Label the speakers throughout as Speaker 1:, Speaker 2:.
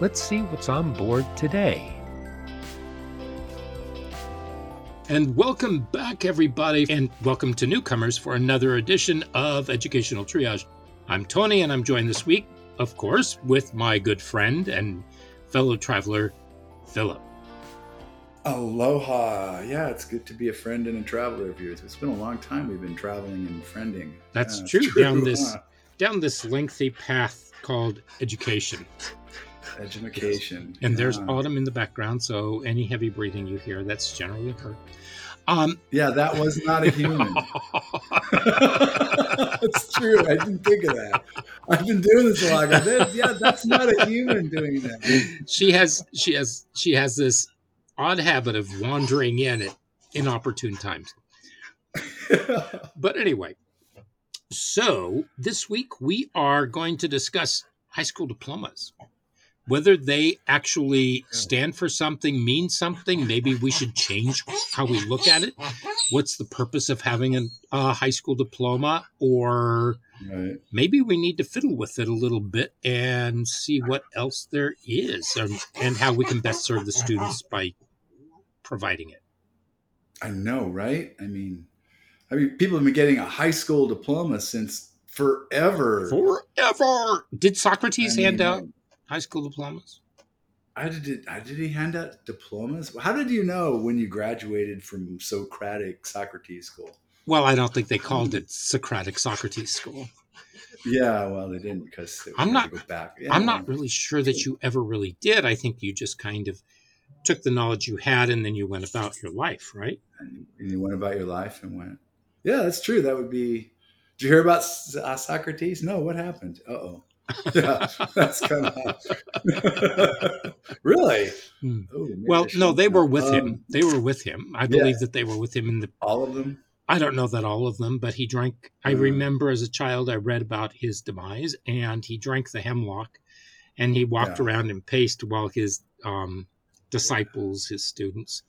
Speaker 1: let's see what's on board today. And welcome back, everybody, and welcome to newcomers for another edition of Educational Triage. I'm Tony, and I'm joined this week, of course, with my good friend and fellow traveler, Philip.
Speaker 2: Aloha. Yeah, it's good to be a friend and a traveler of yours. It's been a long time we've been traveling and friending.
Speaker 1: That's
Speaker 2: Yeah,
Speaker 1: true.
Speaker 2: it's
Speaker 1: Down this down this lengthy path called education.
Speaker 2: Education.
Speaker 1: And there's
Speaker 2: yeah.
Speaker 1: autumn in the background, so any heavy breathing you hear, that's generally her. Um,
Speaker 2: Yeah, that was not a human. that's true. I didn't think of that. I've been doing this a lot. I "That- yeah, that's not a human doing that.
Speaker 1: she has she has she has this odd habit of wandering in at inopportune times. But anyway, so this week we are going to discuss high school diplomas. Whether they actually stand for something, mean something, maybe we should change how we look at it. What's the purpose of having a, a high school diploma? Or
Speaker 2: right.
Speaker 1: maybe we need to fiddle with it a little bit and see what else there is and, and how we can best serve the students by providing it.
Speaker 2: I know, right? I mean, I mean, people have been getting a high school diploma since forever.
Speaker 1: Forever. Did Socrates
Speaker 2: I
Speaker 1: hand
Speaker 2: mean,
Speaker 1: out high school diplomas?
Speaker 2: How did it? How did he hand out diplomas? How did you know when you graduated from Socratic Socrates school?
Speaker 1: Well, I don't think they called it Socratic Socrates School.
Speaker 2: Yeah, well, they didn't because
Speaker 1: I'm not-
Speaker 2: back.
Speaker 1: I'm not really sure that you ever really did. I think you just kind of took the knowledge you had and then you went about your life, right?
Speaker 2: And you went about your life and went. Yeah, that's true. That would be. Did you hear about uh, Socrates? No, what happened? Uh oh. Yeah, that's kind of really.
Speaker 1: Hmm.
Speaker 2: Oh,
Speaker 1: Well, no, they were with
Speaker 2: Um,
Speaker 1: him. They were with him. I
Speaker 2: yeah.
Speaker 1: believe that they were with him in the
Speaker 2: All of them.
Speaker 1: I don't know that all of them, but he drank. I
Speaker 2: Mm.
Speaker 1: remember as a child, I read about his demise, and he drank the hemlock, and he walked
Speaker 2: Yeah.
Speaker 1: around and paced while his um, disciples, his students,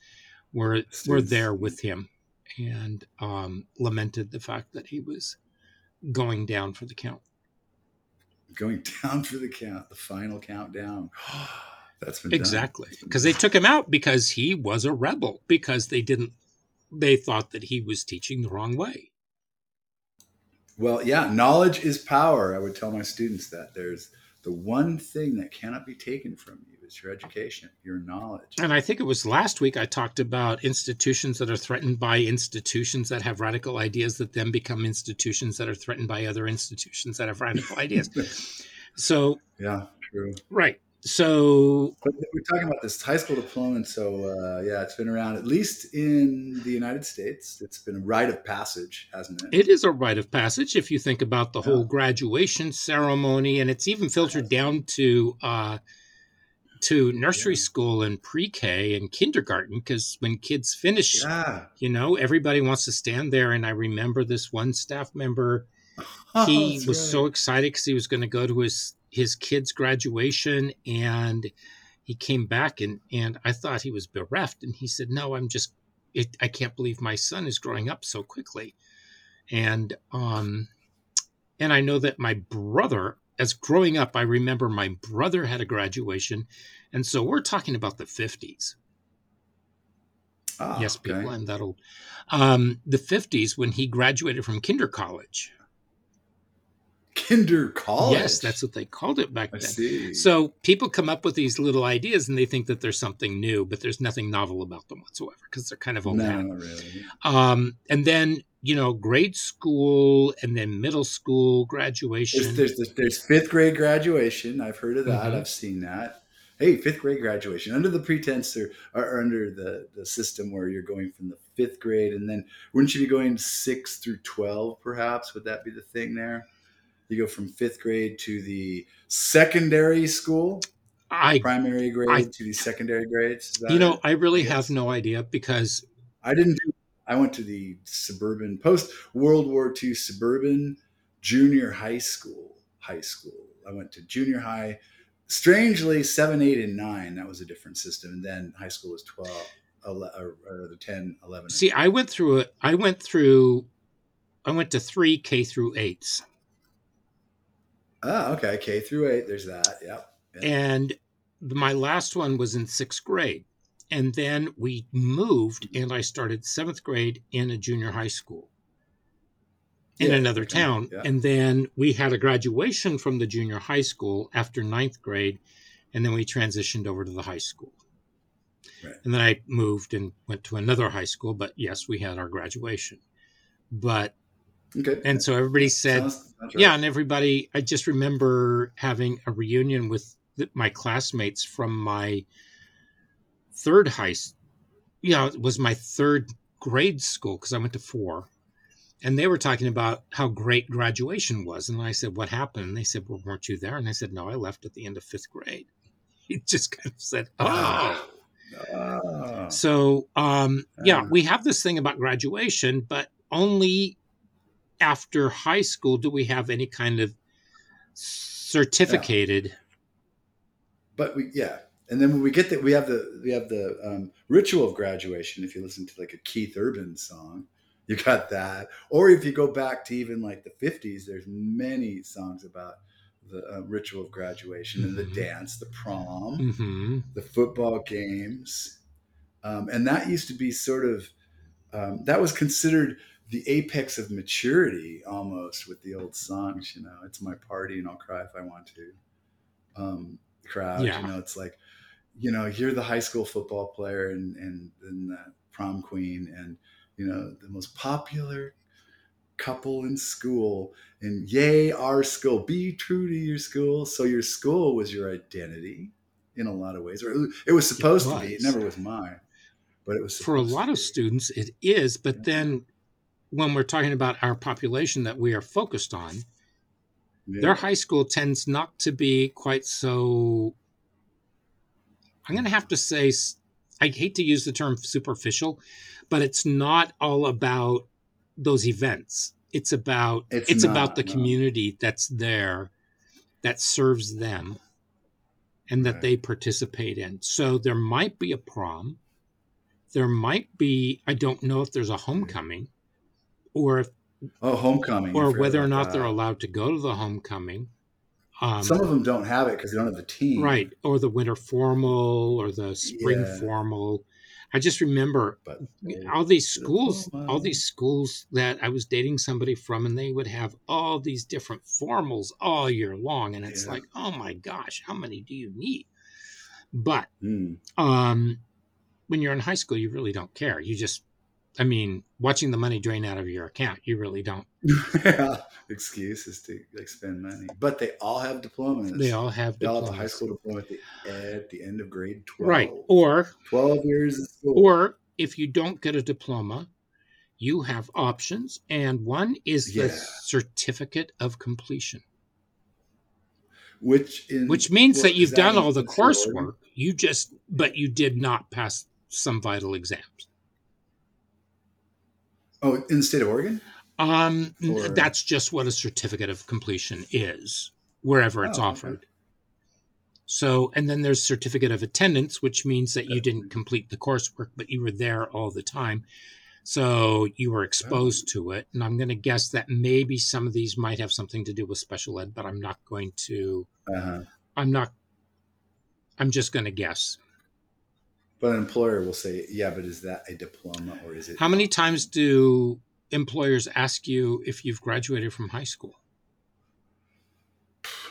Speaker 1: were were there with him, and um, lamented the fact that he was going down for the count.
Speaker 2: Going down for the count, the final countdown. That's been.
Speaker 1: Exactly, because they took him out because he was a rebel. Because they didn't, they thought that he was teaching the wrong way.
Speaker 2: Well, yeah, knowledge is power. I would tell my students that there's the one thing that cannot be taken from you is your education, your knowledge.
Speaker 1: And I think it was last week I talked about institutions that are threatened by institutions that have radical ideas that then become institutions that are threatened by other institutions that have radical ideas. So,
Speaker 2: yeah, true.
Speaker 1: right. So,
Speaker 2: But we're talking about this high school diploma, and so uh, yeah, it's been around at least in the United States. It's been a rite of passage, hasn't it?
Speaker 1: it is a rite of passage if you think about the whole graduation ceremony, and it's even filtered down to uh, to nursery
Speaker 2: Yeah.
Speaker 1: school and pre-K and kindergarten. Because when kids finish,
Speaker 2: yeah,
Speaker 1: you know, everybody wants to stand there. And I remember this one staff member
Speaker 2: Oh,
Speaker 1: he was
Speaker 2: right.
Speaker 1: so excited because he was going to go to his his kid's graduation and he came back and and i thought he was bereft and he said no i'm just it, i can't believe my son is growing up so quickly and um and i know that my brother as growing up i remember my brother had a graduation and so we're talking about the 50s
Speaker 2: Ah,
Speaker 1: yes
Speaker 2: okay.
Speaker 1: people i'm that old um the 50s when he graduated from kinder college
Speaker 2: Kinder college.
Speaker 1: Yes, that's what they called it back
Speaker 2: I
Speaker 1: then.
Speaker 2: see.
Speaker 1: So people come up with these little ideas and they think that there's something new, but there's nothing novel about them whatsoever because they're kind of old
Speaker 2: no, really.
Speaker 1: Um, and then you know, grade school and then middle school graduation.
Speaker 2: There's, there's there's fifth grade graduation. I've heard of that.
Speaker 1: Mhm.
Speaker 2: I've seen that. Hey, fifth grade graduation under the pretense or, or under the, the system where you're going from the fifth grade and then wouldn't you be going six through twelve perhaps? Would that be the thing there? You go from fifth grade to the secondary school,
Speaker 1: I,
Speaker 2: primary grade
Speaker 1: I-
Speaker 2: to the secondary grades.
Speaker 1: You know,
Speaker 2: it?
Speaker 1: I really
Speaker 2: Yes.
Speaker 1: have no idea because
Speaker 2: I didn't do. I went to the suburban post World War II suburban junior high school. High school. I went to junior high. Strangely, seven, eight, and nine. That was a different system. And then high school was 12, 11, or, or the 10, 11.
Speaker 1: see, I went through it. I went through. I went to three K through eights,
Speaker 2: Ah, okay. K through eight. There's that. Yep. Yep.
Speaker 1: and my last one was in sixth grade, and then we moved, mm-hmm. and I started seventh grade in a junior high school in
Speaker 2: Yeah,
Speaker 1: another town,
Speaker 2: yeah.
Speaker 1: and then we had a graduation from the junior high school after ninth grade, and then we transitioned over to the high school.
Speaker 2: Right.
Speaker 1: And then I moved and went to another high school, but yes, we had our graduation. But
Speaker 2: Okay.
Speaker 1: and so everybody said,
Speaker 2: right.
Speaker 1: yeah, and everybody, I just remember having a reunion with th- my classmates from my third high, yeah, it was my third grade school because I went to four. And they were talking about how great graduation was. And I said, What happened? And they said, Well, weren't you there? And I said, No, I left at the end of fifth grade. He just kind of said, Oh.
Speaker 2: Ah.
Speaker 1: So, um, yeah,
Speaker 2: Ah.
Speaker 1: we have this thing about graduation, but only after high school do we have any kind of certificated.
Speaker 2: but we yeah and then when we get that we have the we have the um, ritual of graduation if you listen to like a keith urban song you got that. Or if you go back to even like the 50s there's many songs about the uh, ritual of graduation and the
Speaker 1: Mhm.
Speaker 2: dance the prom
Speaker 1: hmm
Speaker 2: the football games. Um, and that used to be sort of um, that was considered the apex of maturity almost with the old songs you know. It's my party and i'll cry if i want to um, crowd
Speaker 1: Yeah.
Speaker 2: you know. It's like you know you're the high school football player and and, and the prom queen and you know the most popular couple in school and yay our school be true to your school so your school was your identity in a lot of ways or it was supposed to be it never was mine but it was
Speaker 1: For a lot of students, it is. But
Speaker 2: Yeah.
Speaker 1: then when we're talking about our population that we are focused on,
Speaker 2: Yeah.
Speaker 1: their high school tends not to be quite so. I'm going to have to say, I hate to use the term superficial, but it's not all about those events. It's about
Speaker 2: It's
Speaker 1: it's, about the
Speaker 2: no.
Speaker 1: community that's there, that serves them, and that
Speaker 2: Right.
Speaker 1: they participate in. So there might be a prom. There might be. I don't know if there's a homecoming, or if
Speaker 2: oh homecoming
Speaker 1: or whether or not they're allowed to go to the homecoming. Um,
Speaker 2: some of them don't have it because they don't have the team
Speaker 1: right, or the winter formal or the spring
Speaker 2: Yeah.
Speaker 1: formal. I just remember
Speaker 2: but
Speaker 1: all these schools, all these schools that I was dating somebody from, and they would have all these different formals all year long, and it's
Speaker 2: Yeah.
Speaker 1: like, oh my gosh, how many do you need? But
Speaker 2: Mm.
Speaker 1: um, when you're in high school, you really don't care. You just, I mean, watching the money drain out of your account, you really don't.
Speaker 2: yeah, excuses to like spend money, but they all have diplomas.
Speaker 1: They all have
Speaker 2: They all have a
Speaker 1: diplomas.
Speaker 2: high school diploma at the, at the end of grade twelve.
Speaker 1: right? Or
Speaker 2: twelve years of school.
Speaker 1: Or if you don't get a diploma, you have options, and one is the certificate of completion,
Speaker 2: which in,
Speaker 1: which means that you've done all the coursework. You just, but you did not pass some vital exams.
Speaker 2: Oh, in the state of Oregon.
Speaker 1: Um,
Speaker 2: Or-
Speaker 1: that's just what a certificate of completion is, wherever it's
Speaker 2: Oh, okay.
Speaker 1: offered. So, and then there's certificate of attendance, which means that you didn't complete the coursework, but you were there all the time. So you were exposed to it. And I'm going to guess that maybe some of these might have something to do with special ed, but I'm not going to,
Speaker 2: Uh-huh.
Speaker 1: I'm not, I'm just going to guess.
Speaker 2: But an employer will say, "Yeah, but is that a diploma or is it?"
Speaker 1: How many times do employers ask you if you've graduated from high school?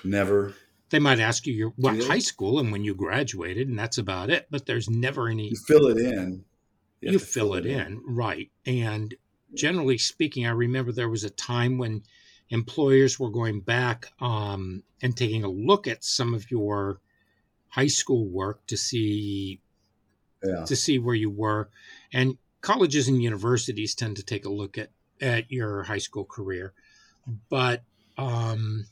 Speaker 2: Never.
Speaker 1: They might ask you your what high school and when you graduated, and that's about it. But there's never any.
Speaker 2: You fill it in.
Speaker 1: You,
Speaker 2: have to
Speaker 1: fill it in, right? And generally speaking, I remember there was a time when employers were going back um, and taking a look at some of your high school work to see To see where you were. And colleges and universities tend to take a look at, at your high school career. But um,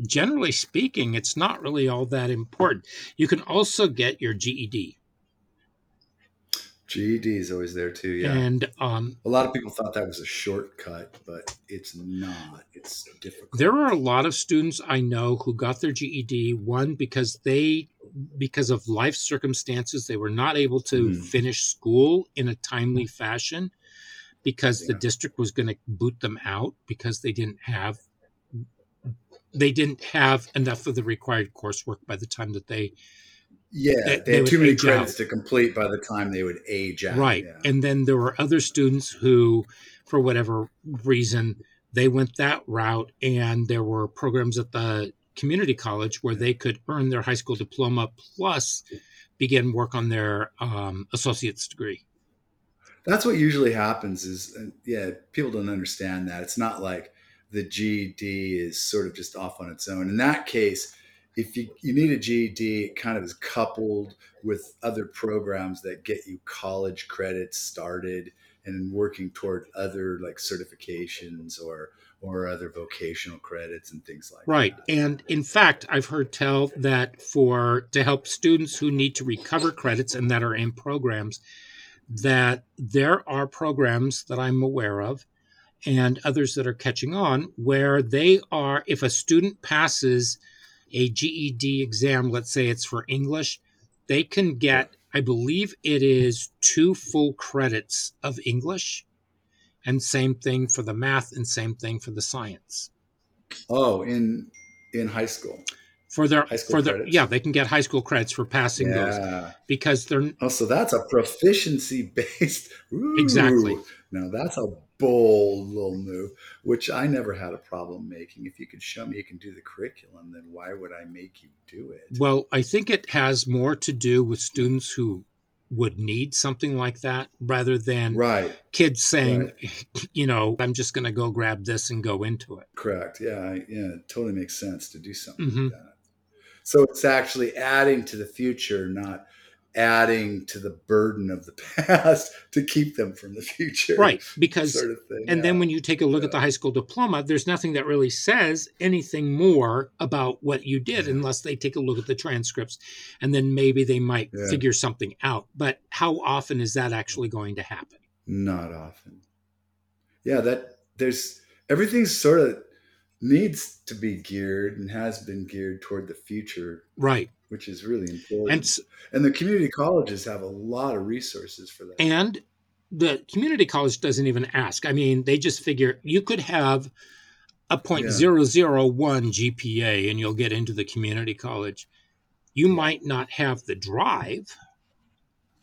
Speaker 1: generally speaking, it's not really all that important. You can also get your GED.
Speaker 2: GED is always there too. Yeah.
Speaker 1: And um,
Speaker 2: a lot of people thought that was a shortcut, but it's not. It's difficult.
Speaker 1: there are a lot of students I know who got their GED, one, because they, because of life circumstances, they were not able to
Speaker 2: Mhm.
Speaker 1: finish school in a timely fashion because the district was going to boot them out because they didn't have they didn't have enough of the required coursework by the time that they
Speaker 2: Yeah,
Speaker 1: They-
Speaker 2: they,
Speaker 1: they
Speaker 2: had too many credits
Speaker 1: out.
Speaker 2: to complete by the time they would age out.
Speaker 1: right
Speaker 2: Yeah.
Speaker 1: and then there were other students who for whatever reason they went that route and there were programs at the community college where they could earn their high school diploma plus begin work on their um, associate's degree
Speaker 2: That's what usually happens. Is uh, yeah, people don't understand that. It's not like the GED is sort of just off on its own. In that case, if you, you need a GED, it kind of is coupled with other programs that get you college credits started and working toward other like certifications or or other vocational credits and things like
Speaker 1: right
Speaker 2: that. Right.
Speaker 1: And in fact i've heard tell that for to help students who need to recover credits and that are in programs that there are programs that i'm aware of and others that are catching on where they are if a student passes a GED exam let's say it's for English they can get I believe it is two full credits of English and same thing for the math and same thing for the science
Speaker 2: Oh, in in high school.
Speaker 1: for their for their
Speaker 2: credits.
Speaker 1: yeah they can get high school credits for passing those because they're
Speaker 2: Oh, so that's a proficiency based.
Speaker 1: Exactly.
Speaker 2: Now that's a bold little move, which I never had a problem making. If you could show me you can do the curriculum, then why would I make you do it?
Speaker 1: Well, I think it has more to do with students who would need something like that rather than
Speaker 2: Right.
Speaker 1: kids saying, you know, I'm just going to go grab this and go into it.
Speaker 2: Correct. Yeah. I- Yeah. It totally makes sense to do something
Speaker 1: Mhm.
Speaker 2: like that. So it's actually adding to the future, not adding to the burden of the past to keep them from the future.
Speaker 1: Right. Because,
Speaker 2: Sort of thing.
Speaker 1: and then when you take a look at the high school diploma, there's nothing that really says anything more about what you did
Speaker 2: Yeah.
Speaker 1: unless they take a look at the transcripts and then maybe they might
Speaker 2: Yeah.
Speaker 1: figure something out. But how often is that actually going to happen?
Speaker 2: Not often. Yeah, that there's everything sort of needs to be geared and has been geared toward the future,
Speaker 1: Right.
Speaker 2: Which is really important.
Speaker 1: And
Speaker 2: And, the community colleges have a lot of resources for that.
Speaker 1: and the community college doesn't even ask. I mean, they just figure you could have a point
Speaker 2: Yeah.
Speaker 1: zero zero one GPA and you'll get into the community college. You might not have the drive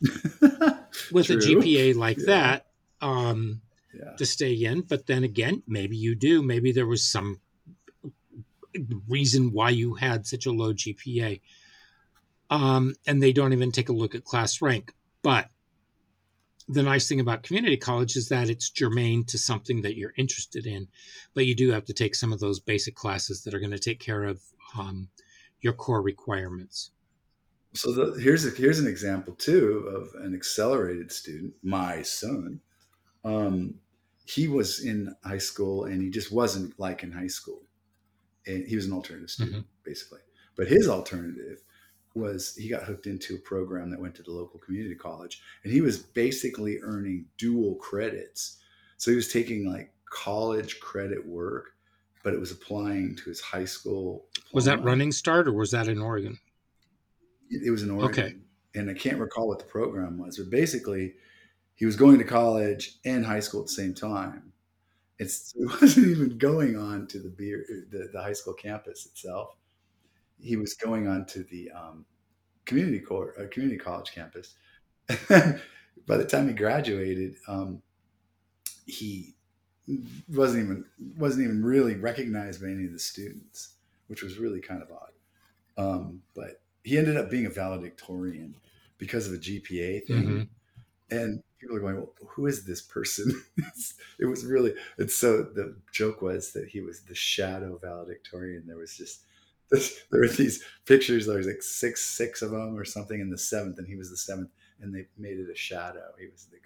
Speaker 1: with a GPA like
Speaker 2: Yeah.
Speaker 1: that um,
Speaker 2: yeah.
Speaker 1: to stay in. But then again, maybe you do. Maybe there was some reason why you had such a low GPA. Um, and they don't even take a look at class rank. But the nice thing about community college is that it's germane to something that you're interested in. But you do have to take some of those basic classes that are going to take care of um, your core requirements.
Speaker 2: So the, here's a, here's an example too of an accelerated student, my son. Um, he was in high school and he just wasn't like in high school. And he was an alternative student, basically. But his alternative was he got hooked into a program that went to the local community college and he was basically earning dual credits. So he was taking like college credit work, but it was applying to his high school.
Speaker 1: Was that. Running Start or was that in Oregon?
Speaker 2: It was in Oregon.
Speaker 1: Okay.
Speaker 2: And I can't recall what the program was, but basically, he was going to college and high school at the same time. It's, it wasn't even going on to the beer, the, the high school campus itself. He was going on to the um, community core, uh, community college campus. By the time he graduated, um, he wasn't even wasn't even really recognized by any of the students. which was really kind of odd. Um, but he ended up being a valedictorian because of a GPA thing. Mm-hmm. And people are going, well, who is this person? it was really, and so the joke was that he was the shadow valedictorian. There was just, there were these pictures, there was like six, six of them or something in the seventh, and he was the seventh, and they made it a shadow. He was the,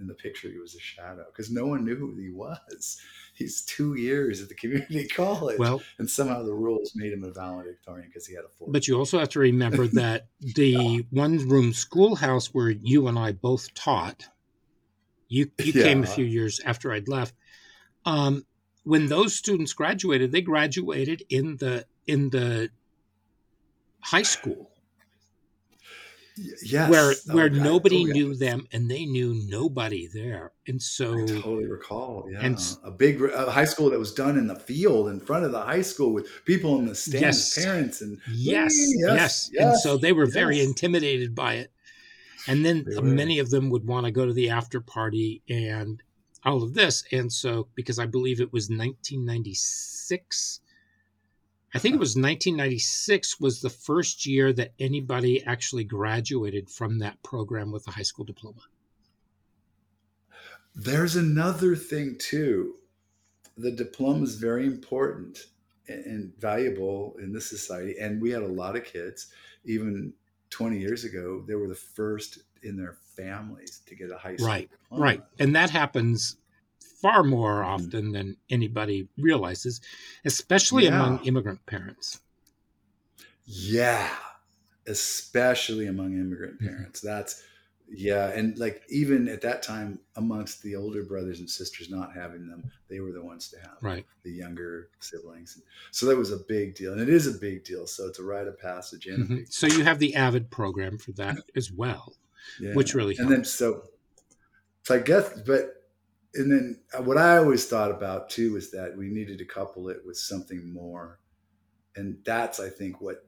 Speaker 2: in the picture, he was a shadow because no one knew who he was. He's two years at the community college. Well, and somehow the rules made him a valedictorian because he had a four.
Speaker 1: But you also have to remember that the yeah. one room schoolhouse where you and I both taught, you, you yeah. came a few years after I'd left. Um, when those students graduated, they graduated in the in the high school.
Speaker 2: Yes.
Speaker 1: Where oh, where oh, nobody oh, knew them and they knew nobody there. And so
Speaker 2: I totally recall yeah. and a big a high school that was done in the field in front of the high school with people in the stands yes. parents and
Speaker 1: yes, yes yes, yes. And so they were very intimidated by it. And then many of them would want to go to the after party and all of this. And so because i believe it was 1996 I think it was 1996 was the first year that anybody actually graduated from that program with a high school diploma.
Speaker 2: There's another thing too. The diploma is very important and valuable in this society. And we had a lot of kids, even 20 years ago, they were the first in their families to get a high school
Speaker 1: right,
Speaker 2: diploma.
Speaker 1: Right. And that happens far more often than anybody realizes, especially yeah. among immigrant parents.
Speaker 2: Yeah, especially among immigrant mm-hmm. parents. That's yeah, and like even at that time, amongst the older brothers and sisters not having them, they were the ones to have
Speaker 1: right
Speaker 2: the younger siblings. So that was a big deal, and it is a big deal. So it's a rite of passage. And mm-hmm.
Speaker 1: so you have the Avid program for that as well, yeah. which really helps.
Speaker 2: and then so so I guess, but and then uh, what I always thought about too is that we needed to couple it with something more. And that's, I think, what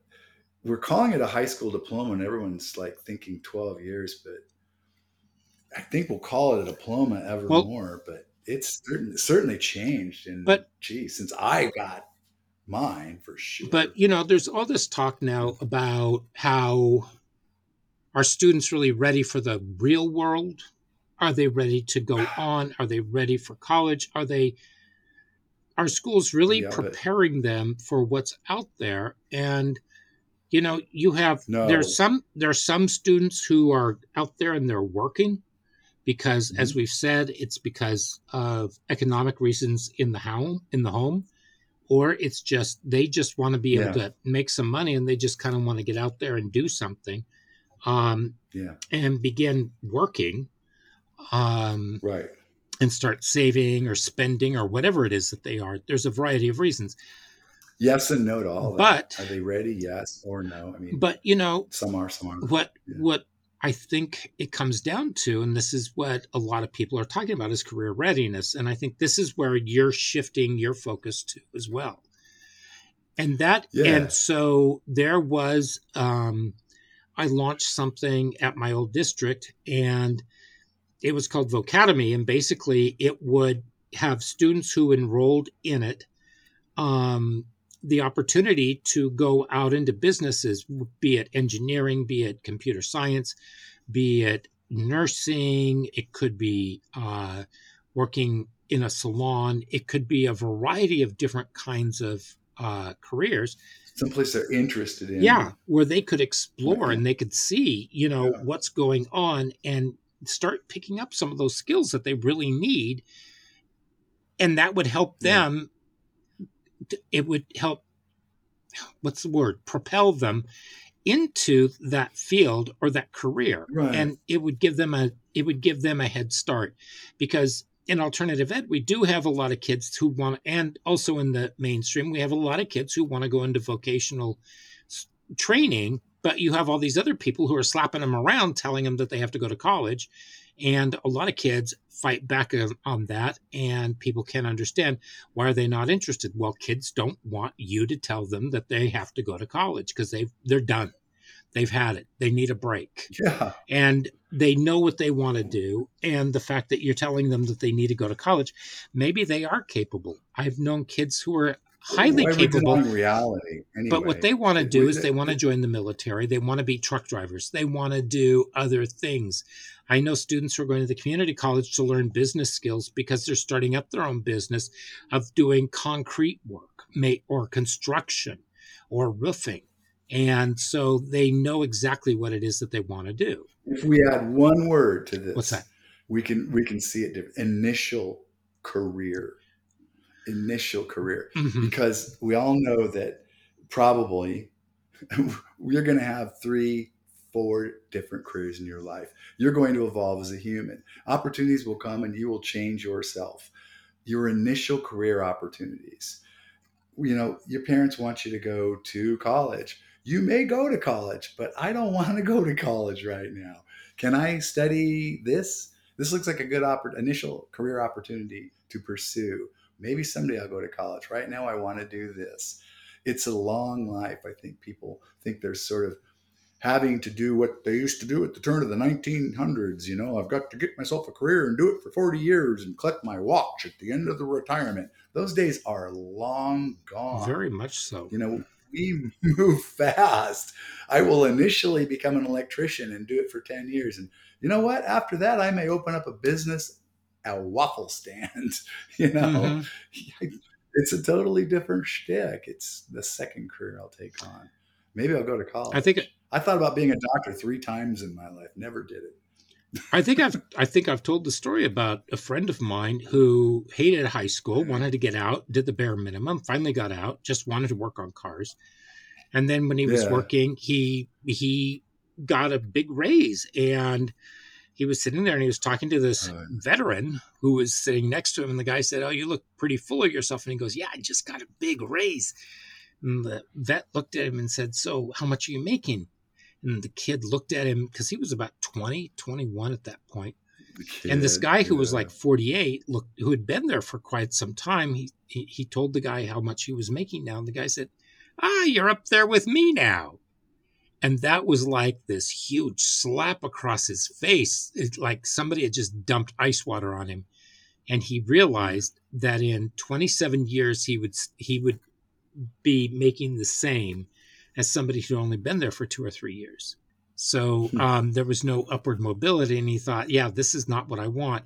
Speaker 2: we're calling it a high school diploma, and everyone's like thinking 12 years, but I think we'll call it a diploma ever well, more. But it's certainly, certainly changed. And but gee, since I got mine for sure.
Speaker 1: But you know, there's all this talk now about how are students really ready for the real world are they ready to go on? Are they ready for college? Are they are schools really yeah, preparing but... them for what's out there? And you know, you have no. there's some there's some students who are out there and they're working because mm-hmm. as we've said, it's because of economic reasons in the home in the home or it's just they just want to be able yeah. to make some money and they just kind of want to get out there and do something um,
Speaker 2: yeah.
Speaker 1: and begin working
Speaker 2: um, right.
Speaker 1: and start saving or spending or whatever it is that they are. There's a variety of reasons.
Speaker 2: Yes and no to all
Speaker 1: but
Speaker 2: that. are they ready? Yes or no?
Speaker 1: I mean but you know
Speaker 2: some are some are
Speaker 1: what yeah. what i think it comes down to and this is what a lot of people are talking about is career readiness. And i think this is where you're shifting your focus to as well. And that yeah. and so there was um i launched something at my old district and it was called Vocademy, and basically it would have students who enrolled in it um, the opportunity to go out into businesses, be it engineering, be it computer science, be it nursing, it could be uh, working in a salon, it could be a variety of different kinds of uh, careers.
Speaker 2: Someplace they're interested in.
Speaker 1: Yeah, where they could explore and they could see, you know, yeah. what's going on and start picking up some of those skills that they really need and that would help them yeah. it would help what's the word propel them into that field or that career right. and it would give them a it would give them a head start because in alternative ed we do have a lot of kids who want and also in the mainstream we have a lot of kids who want to go into vocational training but you have all these other people who are slapping them around, telling them that they have to go to college. And a lot of kids fight back on that, and people can't understand why are they not interested. Well, kids don't want you to tell them that they have to go to college because they they're done. They've had it. They need a break.
Speaker 2: Yeah.
Speaker 1: And they know what they want to do. And the fact that you're telling them that they need to go to college, maybe they are capable. I've known kids who are highly
Speaker 2: Why
Speaker 1: capable.
Speaker 2: reality. Anyway,
Speaker 1: but what they want to do is they want to join the military. They want to be truck drivers. They want to do other things. I know students who are going to the community college to learn business skills because they're starting up their own business of doing concrete work or construction or roofing. And so they know exactly what it is that they want to do.
Speaker 2: If we add one word to this,
Speaker 1: what's that?
Speaker 2: We can we can see it different. Initial career. Initial career. Mm-hmm. Because we all know that probably you're going to have three, four different careers in your life. You're going to evolve as a human. Opportunities will come and you will change yourself. Your initial career opportunities. You know, your parents want you to go to college you may go to college, but I don't want to go to college right now. Can I study this? This looks like a good oppor- initial career opportunity to pursue. Maybe someday I'll go to college. Right now, I want to do this. It's a long life. I think people think they're sort of having to do what they used to do at the turn of the 1900s. You know, I've got to get myself a career and do it for 40 years and collect my watch at the end of the retirement. Those days are long gone.
Speaker 1: Very much so.
Speaker 2: You know, we move fast. I will initially become an electrician and do it for 10 years. And you know what? After that, I may open up a business, a waffle stand. You know, mm-hmm. it's a totally different shtick. It's the second career I'll take on. Maybe I'll go to college.
Speaker 1: I think
Speaker 2: I thought about being a doctor three times in my life. Never did it.
Speaker 1: I think I've I think I've told the story about a friend of mine who hated high school, wanted to get out, did the bare minimum, finally got out, just wanted to work on cars. And then when he was yeah. working, he he got a big raise and he was sitting there and he was talking to this uh, veteran who was sitting next to him and the guy said, "Oh, you look pretty full of yourself." And he goes, "Yeah, I just got a big raise." And the vet looked at him and said, "So, how much are you making?" And the kid looked at him because he was about 20, 21 at that point. Kid, and this guy who yeah. was like 48, looked, who had been there for quite some time, he, he, he told the guy how much he was making now. And the guy said, Ah, you're up there with me now. And that was like this huge slap across his face. It's like somebody had just dumped ice water on him. And he realized that in 27 years he would he would be making the same as somebody who'd only been there for two or three years. So hmm. um, there was no upward mobility, and he thought, "Yeah, this is not what I want."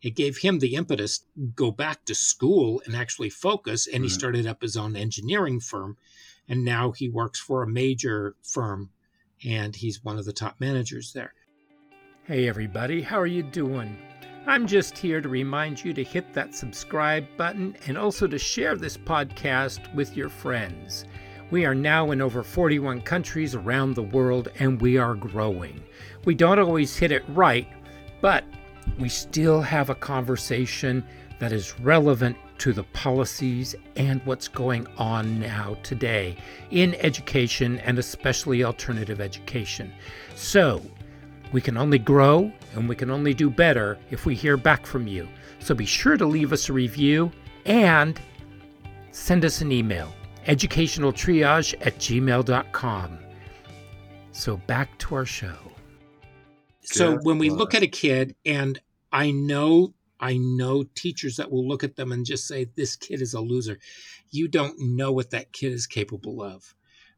Speaker 1: It gave him the impetus go back to school and actually focus, and he started up his own engineering firm, and now he works for a major firm, and he's one of the top managers there. Hey, everybody, how are you doing? I'm just here to remind you to hit that subscribe button and also to share this podcast with your friends. We are now in over 41 countries around the world and we are growing. We don't always hit it right, but we still have a conversation that is relevant to the policies and what's going on now today in education and especially alternative education. So, we can only grow and we can only do better if we hear back from you. So be sure to leave us a review and send us an email educationaltriage at gmail.com. So back to our show. So when we look at a kid, and I know I know teachers that will look at them and just say, This kid is a loser. You don't know what that kid is capable of.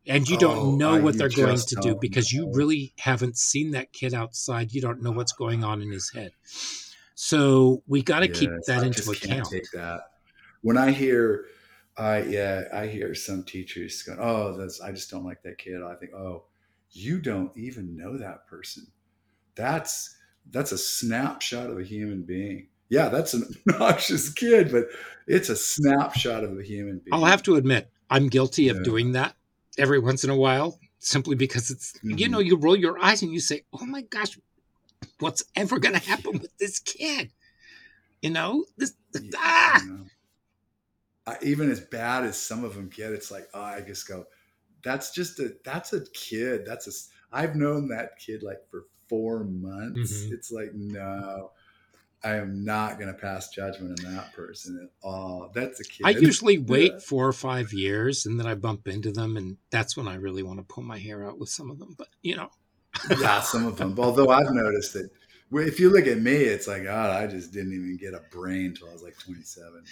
Speaker 1: And you don't oh, know what they're going to do because know. you really haven't seen that kid outside. You don't know what's going on in his head. So we got to yes, keep that I into account.
Speaker 2: Take that. When I hear I yeah, I hear some teachers going, "Oh, that's I just don't like that kid." I think, "Oh, you don't even know that person. That's that's a snapshot of a human being." Yeah, that's an obnoxious kid, but it's a snapshot of a human being.
Speaker 1: I'll have to admit, I'm guilty of yeah. doing that every once in a while, simply because it's mm-hmm. you know you roll your eyes and you say, "Oh my gosh, what's ever going to happen with this kid?" You know, this yeah, ah. You know
Speaker 2: even as bad as some of them get, it's like, oh, I just go, that's just a, that's a kid. That's a, I've known that kid like for four months. Mm-hmm. It's like, no, I am not going to pass judgment on that person at all. That's a kid.
Speaker 1: I usually wait yeah. four or five years and then I bump into them. And that's when I really want to pull my hair out with some of them. But, you know.
Speaker 2: yeah, some of them. Although I've noticed that if you look at me, it's like, God, I just didn't even get a brain until I was like 27. But,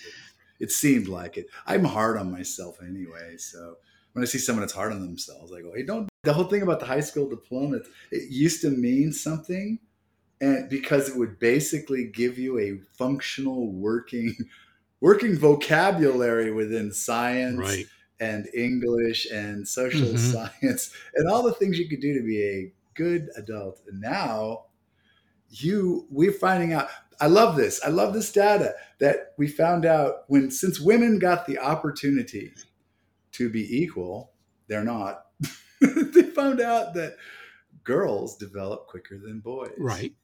Speaker 2: It seemed like it. I'm hard on myself anyway. So when I see someone that's hard on themselves, I go, hey, don't. The whole thing about the high school diploma, it used to mean something. And because it would basically give you a functional working working vocabulary within science
Speaker 1: Right.
Speaker 2: and English and social
Speaker 1: Mhm.
Speaker 2: science and all the things you could do to be a good adult. And now you we're finding out I love this. I love this data that we found out when since women got the opportunity to be equal, they're not. they found out that girls develop quicker than boys.
Speaker 1: Right.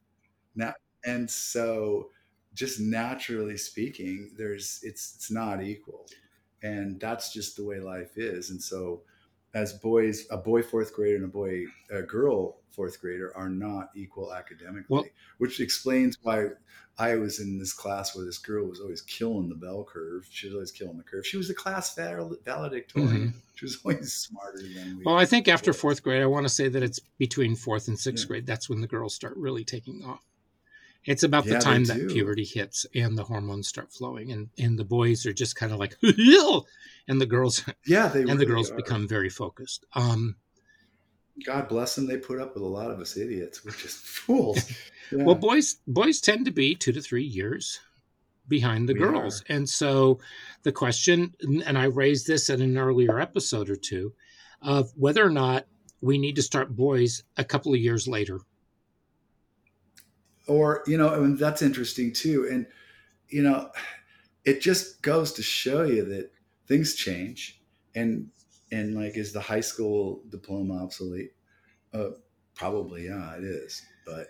Speaker 2: And so just naturally speaking, there's it's it's not equal. And that's just the way life is. And so as boys, a boy fourth grader and a boy a girl fourth grader are not equal academically,
Speaker 1: Well-
Speaker 2: which explains why I was in this class where this girl was always killing the bell curve. She was always killing the curve. She was a class val- valedictorian. She was always smarter than we.
Speaker 1: Mm-hmm. Well, I think after fourth grade, I want to say that it's between fourth and sixth
Speaker 2: Yeah.
Speaker 1: grade. That's when the girls start really taking off. It's about
Speaker 2: Yeah,
Speaker 1: the time that puberty hits and the hormones start flowing, and and the boys are just kind of like, and the girls
Speaker 2: yeah, they
Speaker 1: and the girls
Speaker 2: are.
Speaker 1: become very focused. Um,
Speaker 2: God bless them. They put up with a lot of us idiots. We're just fools. Yeah.
Speaker 1: Well, boys boys tend to be two to three years behind the
Speaker 2: We
Speaker 1: girls, and so the question, and I raised this in an earlier episode or two, of whether or not we need to start boys a couple of years later.
Speaker 2: Or you know, and that's interesting too. And you know, it just goes to show you that things change, and and like, is the high school diploma obsolete? Uh, probably, yeah, it is. But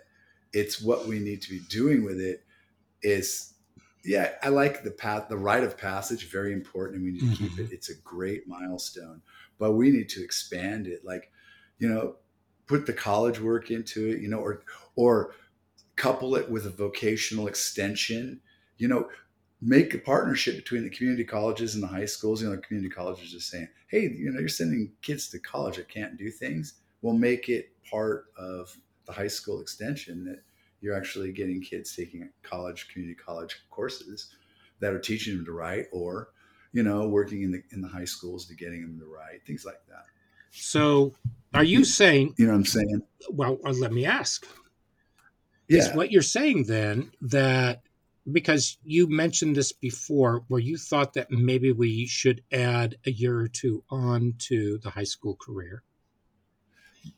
Speaker 2: it's what we need to be doing with it. Is yeah, I like the path, the rite of passage, very important, and we need to keep it. It's a great milestone, but we need to expand it. Like, you know, put the college work into it, you know, or or couple it with a vocational extension. You know, make a partnership between the community colleges and the high schools. You know, the community colleges are saying, "Hey, you know, you're sending kids to college that can't do things. We'll make it part of the high school extension that you're actually getting kids taking college, community college courses that are teaching them to write, or you know, working in the in the high schools to getting them to write, things like that.
Speaker 1: So, are you saying?
Speaker 2: You know what I'm saying?
Speaker 1: Well, uh, let me ask.
Speaker 2: Yeah.
Speaker 1: Is what you're saying then that because you mentioned this before, where you thought that maybe we should add a year or two on to the high school career,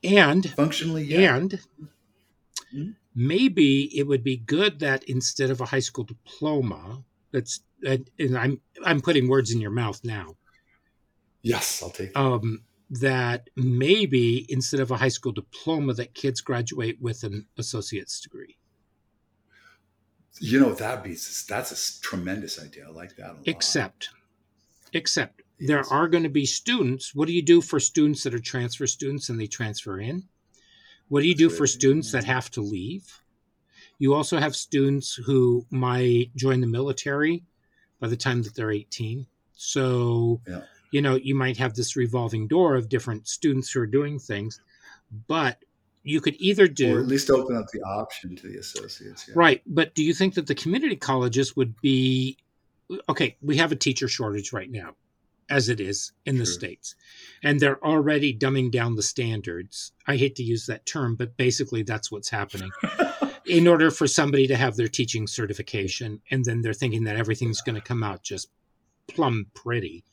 Speaker 1: and
Speaker 2: Functionally, yeah.
Speaker 1: and
Speaker 2: Mhm.
Speaker 1: maybe it would be good that instead of a high school diploma, that's and, and I'm I'm putting words in your mouth now.
Speaker 2: yes, I'll take.
Speaker 1: Um, that maybe instead of a high school diploma, that kids graduate with an associate's degree.
Speaker 2: You know that'd be that's a tremendous idea. I like that a lot.
Speaker 1: Except, except there are going to be students. What do you do for students that are transfer students and they transfer in? What do you do for students that
Speaker 2: mm-hmm.
Speaker 1: have to leave? You also have students who might join the military by the time that they're 18. So,
Speaker 2: Yeah.
Speaker 1: You know, you might have this revolving door of different students who are doing things, but you could either do
Speaker 2: or at least open up the option to the associates. Yeah.
Speaker 1: Right. But do you think that the community colleges would be okay? We have a teacher shortage right now, as it is in the States, and they're already dumbing down the standards. I hate to use that term, but basically that's what's happening. in order for somebody to have their teaching certification, and then they're thinking that everything's going to come out just plumb pretty.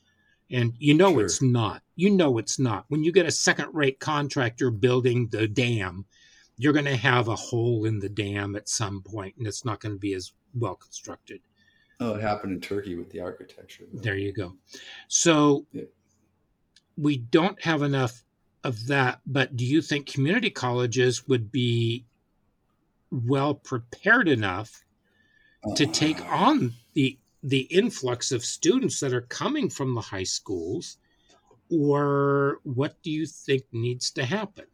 Speaker 1: And you know
Speaker 2: Sure.
Speaker 1: it's not. You know it's not. When you get a second rate contractor building the dam, you're going to have a hole in the dam at some point, and it's not going to be as well constructed.
Speaker 2: Oh, it happened in Turkey with the architecture. though.
Speaker 1: There you go. So
Speaker 2: Yeah.
Speaker 1: we don't have enough of that. But do you think community colleges would be well prepared enough to take
Speaker 2: Uh,
Speaker 1: on the the influx of students that are coming from the high schools or what do you think needs to happen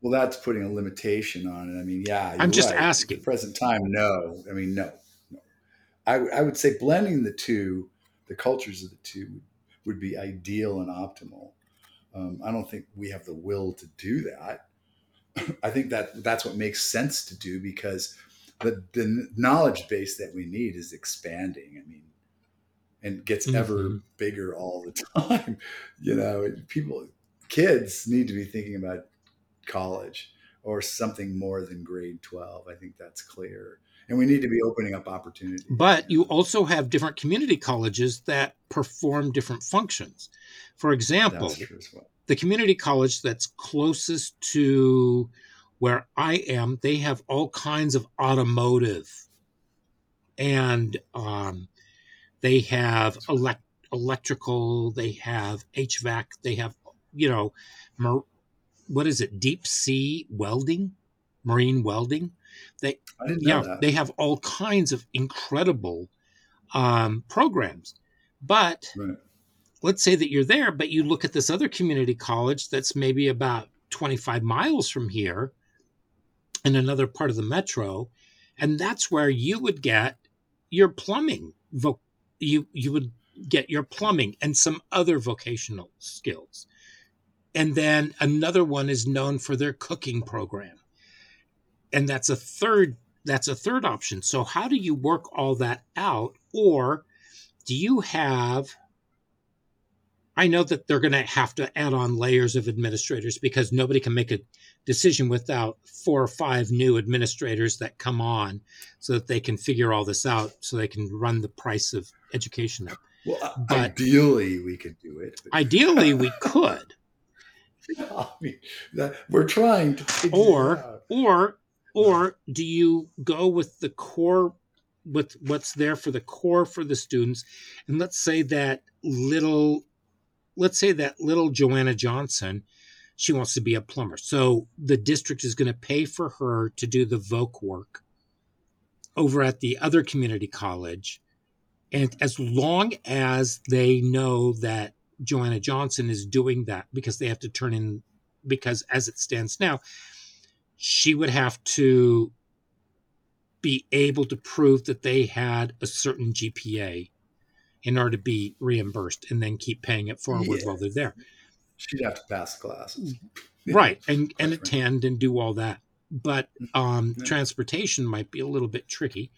Speaker 2: Well, that's putting a limitation on it. I mean, yeah.
Speaker 1: I'm just
Speaker 2: right. At
Speaker 1: asking.
Speaker 2: the present time, no. I mean, no. no. I, I would say blending the two, the cultures of the two, would, would be ideal and optimal. Um, I don't think we have the will to do that. I think that that's what makes sense to do because the, the knowledge base that we need is expanding. I mean, and gets mm-hmm. ever bigger all the time. you know, people, kids need to be thinking about college or something more than grade 12. I think that's clear. And we need to be opening up opportunities.
Speaker 1: But you also have different community colleges that perform different functions. For example, well. the community college that's closest to where I am, they have all kinds of automotive and um, they have elect- electrical, they have HVAC, they have, you know, mar- what is it, deep sea welding, marine welding. They, yeah, that. they have all kinds of incredible um, programs. But right. let's say that you're there, but you look at this other community college that's maybe about 25 miles from here in another part of the metro, and that's where you would get your plumbing. Vo- you you would get your plumbing and some other vocational skills. And then another one is known for their cooking program. And that's a third that's a third option. So how do you work all that out or do you have I know that they're going to have to add on layers of administrators because nobody can make a decision without four or five new administrators that come on so that they can figure all this out so they can run the price of education up.
Speaker 2: Well, but ideally, we could do it.
Speaker 1: Ideally, we could.
Speaker 2: I mean, that, we're trying to.
Speaker 1: or, or, or do you go with the core, with what's there for the core for the students, and let's say that little, let's say that little Joanna Johnson she wants to be a plumber. So the district is going to pay for her to do the voc work over at the other community college. And as long as they know that Joanna Johnson is doing that because they have to turn in, because as it stands now, she would have to be able to prove that they had a certain GPA in order to be reimbursed and then keep paying it forward yeah. while they're there.
Speaker 2: She'd have to pass classes.
Speaker 1: right. And, and attend and do all that. But mm-hmm. um, yeah. transportation might be a little bit tricky.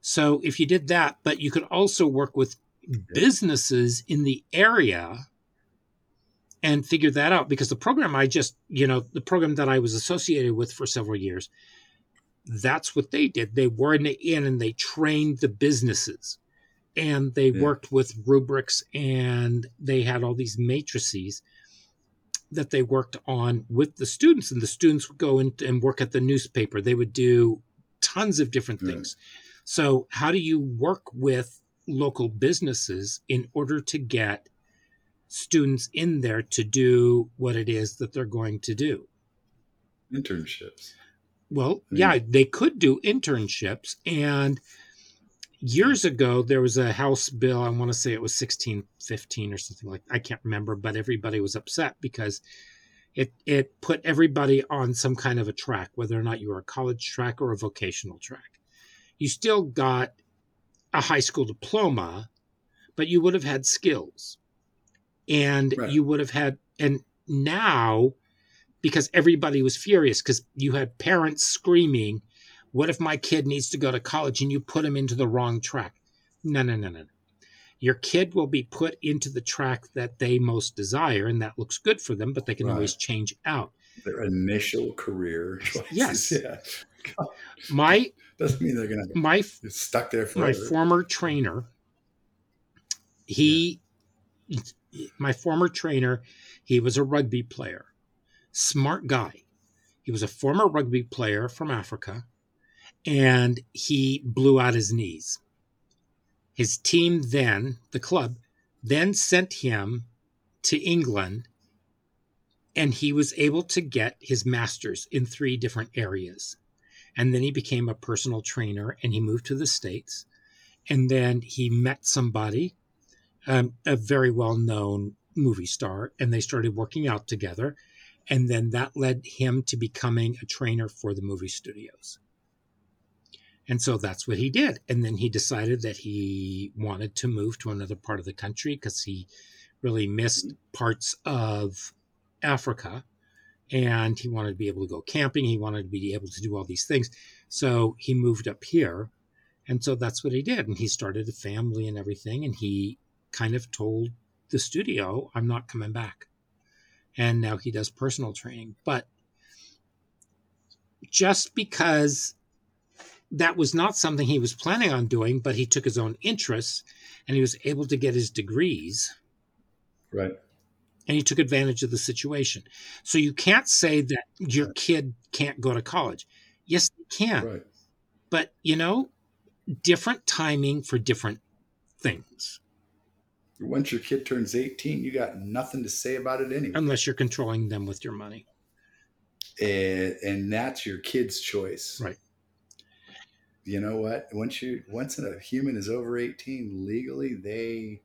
Speaker 1: So if you did that, but you could also work with businesses in the area and figure that out because the program I just, you know, the program that I was associated with for several years, that's what they did. They were in the inn and they trained the businesses and they yeah. worked with rubrics and they had all these matrices that they worked on with the students and the students would go in and work at the newspaper. They would do tons of different things. So how do you work with local businesses in order to get students in there to do what it is that they're going to do?
Speaker 2: Internships.
Speaker 1: Well I mean, yeah they could do internships and years ago there was a house bill i want to say it was 1615 or something like i can't remember but everybody was upset because it it put everybody on some kind of a track whether or not you were a college track or a vocational track you still got a high school diploma but you would have had skills and right. you would have had and now because everybody was furious because you had parents screaming what if my kid needs to go to college and you put him into the wrong track? No, no, no, no. Your kid will be put into the track that they most desire, and that looks good for them, but they can right. always change out.
Speaker 2: Their initial career choices.
Speaker 1: Yes. Yeah. My
Speaker 2: doesn't mean they're gonna
Speaker 1: my
Speaker 2: stuck there
Speaker 1: forever. My former trainer, he yeah. my former trainer, he was a rugby player. Smart guy. He was a former rugby player from Africa and he blew out his knees. His team then, the club, then sent him to England and he was able to get his master's in three different areas. And then he became a personal trainer and he moved to the States. And then he met somebody, um, a very well known movie star, and they started working out together. And then that led him to becoming a trainer for the movie studios. And so that's what he did. And then he decided that he wanted to move to another part of the country because he really missed mm-hmm. parts of Africa and he wanted to be able to go camping. He wanted to be able to do all these things. So he moved up here And so that's what he did. And he started a family and everything. And he kind of told the studio, I'm not coming back. And now he does personal training. But just because that was not something he was planning on doing, but he took his own interests and he was able to get his degrees.
Speaker 2: Right.
Speaker 1: And he took advantage of the situation. So you can't say that your kid can't go to college. Yes, they can. Right. But, you know, different timing for different things.
Speaker 2: Once your kid turns 18, you got nothing to say about it anyway.
Speaker 1: Unless you're controlling them with your money.
Speaker 2: And, and that's your kid's choice.
Speaker 1: Right.
Speaker 2: You know what? Once you once a human is over 18 legally, they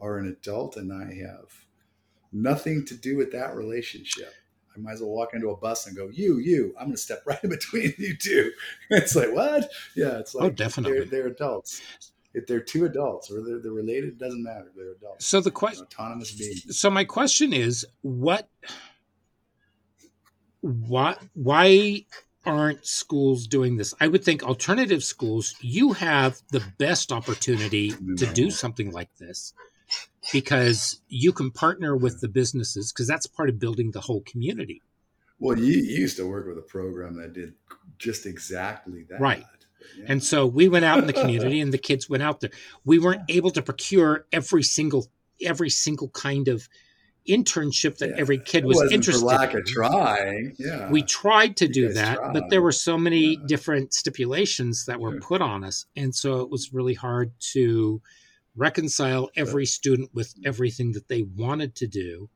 Speaker 2: are an adult and I have nothing to do with that relationship. I might as well walk into a bus and go, "You, you." I'm going to step right in between you two. It's like what? Yeah, it's oh, like
Speaker 1: oh, definitely.
Speaker 2: They're, they're adults. If they're two adults or they're, they're related, it doesn't matter. They're adults.
Speaker 1: So the question,
Speaker 2: autonomous beings.
Speaker 1: So my question is, what, what, why aren't schools doing this? I would think alternative schools, you have the best opportunity to do something like this because you can partner with the businesses because that's part of building the whole community.
Speaker 2: Well, you, you, used to work with a program that did just exactly that.
Speaker 1: Right. Yeah. And so we went out in the community and the kids went out there. We weren't able to procure every single every single kind of internship that yeah. every kid was interested
Speaker 2: for lack
Speaker 1: in.
Speaker 2: of trying. Yeah.
Speaker 1: We tried to do that, tried. but there were so many yeah. different stipulations that were sure. put on us. And so it was really hard to reconcile every student with everything that they wanted to do.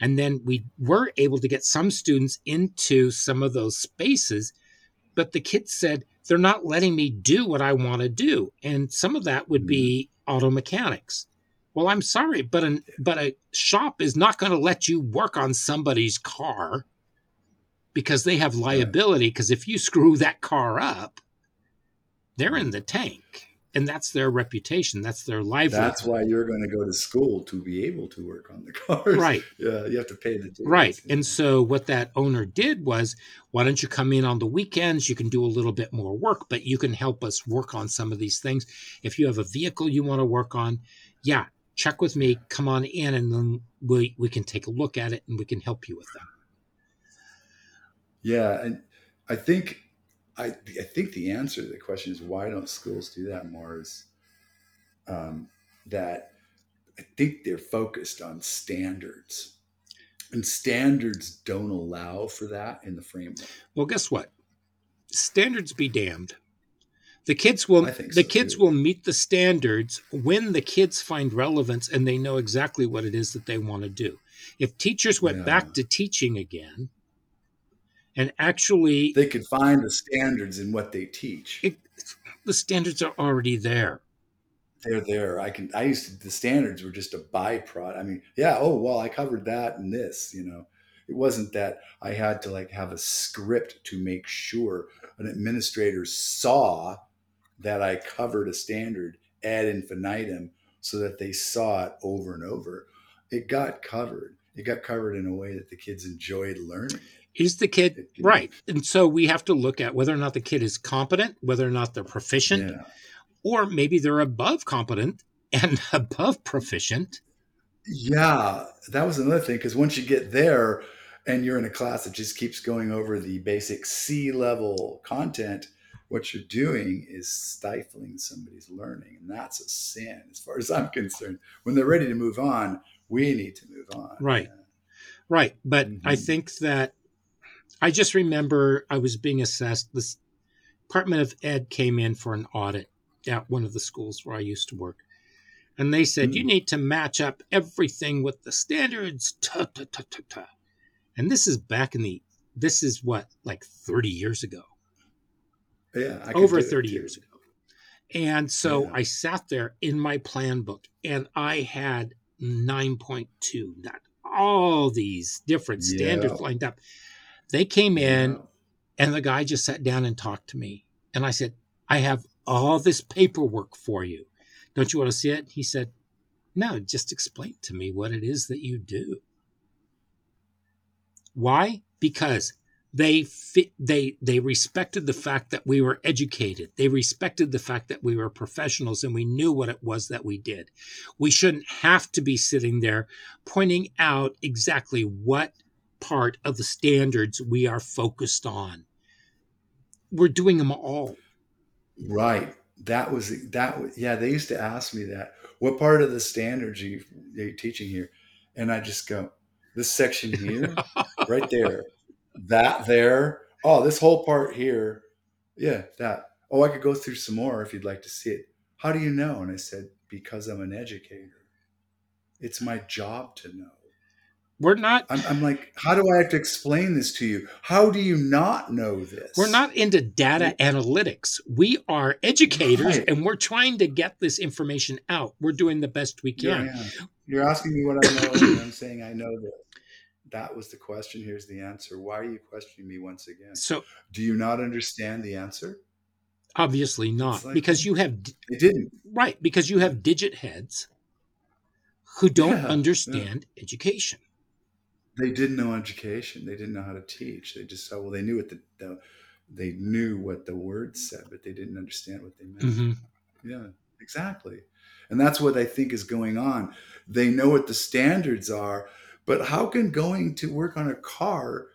Speaker 1: And then we were able to get some students into some of those spaces, but the kids said, they're not letting me do what I want to do. And some of that would be mm-hmm. auto mechanics. Well, I'm sorry, but an but a shop is not going to let you work on somebody's car because they have liability. Because if you screw that car up, they're in the tank and that's their reputation that's their livelihood.
Speaker 2: That's why you're going to go to school to be able to work on the cars.
Speaker 1: Right.
Speaker 2: Yeah you have to pay the tickets.
Speaker 1: right and so what that owner did was why don't you come in on the weekends? You can do a little bit more work but you can help us work on some of these things. If you have a vehicle you want to work on yeah check with me come on in and then we, we can take a look at it and we can help you with that
Speaker 2: yeah and i think I, I think the answer to the question is why don't schools do that more is um, that I think they're focused on standards and standards don't allow for that in the framework.
Speaker 1: Well, guess what? Standards be damned. The kids will the so kids too. will meet the standards when the kids find relevance and they know exactly what it is that they want to do. If teachers went yeah. back to teaching again, and actually
Speaker 2: they could find the standards in what they teach it,
Speaker 1: the standards are already there
Speaker 2: they're there i can i used to the standards were just a byproduct i mean yeah oh well i covered that and this you know it wasn't that i had to like have a script to make sure an administrator saw that i covered a standard ad infinitum so that they saw it over and over it got covered it got covered in a way that the kids enjoyed learning
Speaker 1: is the kid right? And so we have to look at whether or not the kid is competent, whether or not they're proficient, yeah. or maybe they're above competent and above proficient.
Speaker 2: Yeah, that was another thing because once you get there and you're in a class that just keeps going over the basic C level content, what you're doing is stifling somebody's learning. And that's a sin as far as I'm concerned. When they're ready to move on, we need to move on.
Speaker 1: Right. Yeah. Right. But mm-hmm. I think that I just remember I was being assessed. The Department of Ed came in for an audit at one of the schools where I used to work. And they said, mm. you need to match up everything with the standards. Ta, ta, ta, ta, ta. And this is back in the, this is what, like 30 years ago.
Speaker 2: Yeah.
Speaker 1: Over 30 years ago. And so yeah. I sat there in my plan book and I had 9.2, not all these different standards yeah. lined up. They came in and the guy just sat down and talked to me. And I said, I have all this paperwork for you. Don't you want to see it? He said, No, just explain to me what it is that you do. Why? Because they fit, they they respected the fact that we were educated. They respected the fact that we were professionals and we knew what it was that we did. We shouldn't have to be sitting there pointing out exactly what part of the standards we are focused on. We're doing them all.
Speaker 2: Right. That was that yeah they used to ask me that. What part of the standards are you, are you teaching here? And i just go this section here right there that there. Oh, this whole part here. Yeah, that. Oh, I could go through some more if you'd like to see it. How do you know? And I said, because I'm an educator. It's my job to know.
Speaker 1: We're not.
Speaker 2: I'm, I'm, like, how do I have to explain this to you? How do you not know this?
Speaker 1: We're not into data analytics. We are educators right. and we're trying to get this information out. We're doing the best we can. Yeah,
Speaker 2: yeah. You're asking me what I know, and I'm saying I know this that was the question. Here's the answer. Why are you questioning me once again?
Speaker 1: So,
Speaker 2: do you not understand the answer?
Speaker 1: Obviously not, like, because you have.
Speaker 2: They didn't.
Speaker 1: Right, because you have digit heads who don't yeah, understand yeah. education.
Speaker 2: They didn't know education. They didn't know how to teach. They just saw. well, they knew what the, the they knew what the words said, but they didn't understand what they meant. Mm-hmm. Yeah, exactly. And that's what I think is going on. They know what the standards are, but how can going to work on a car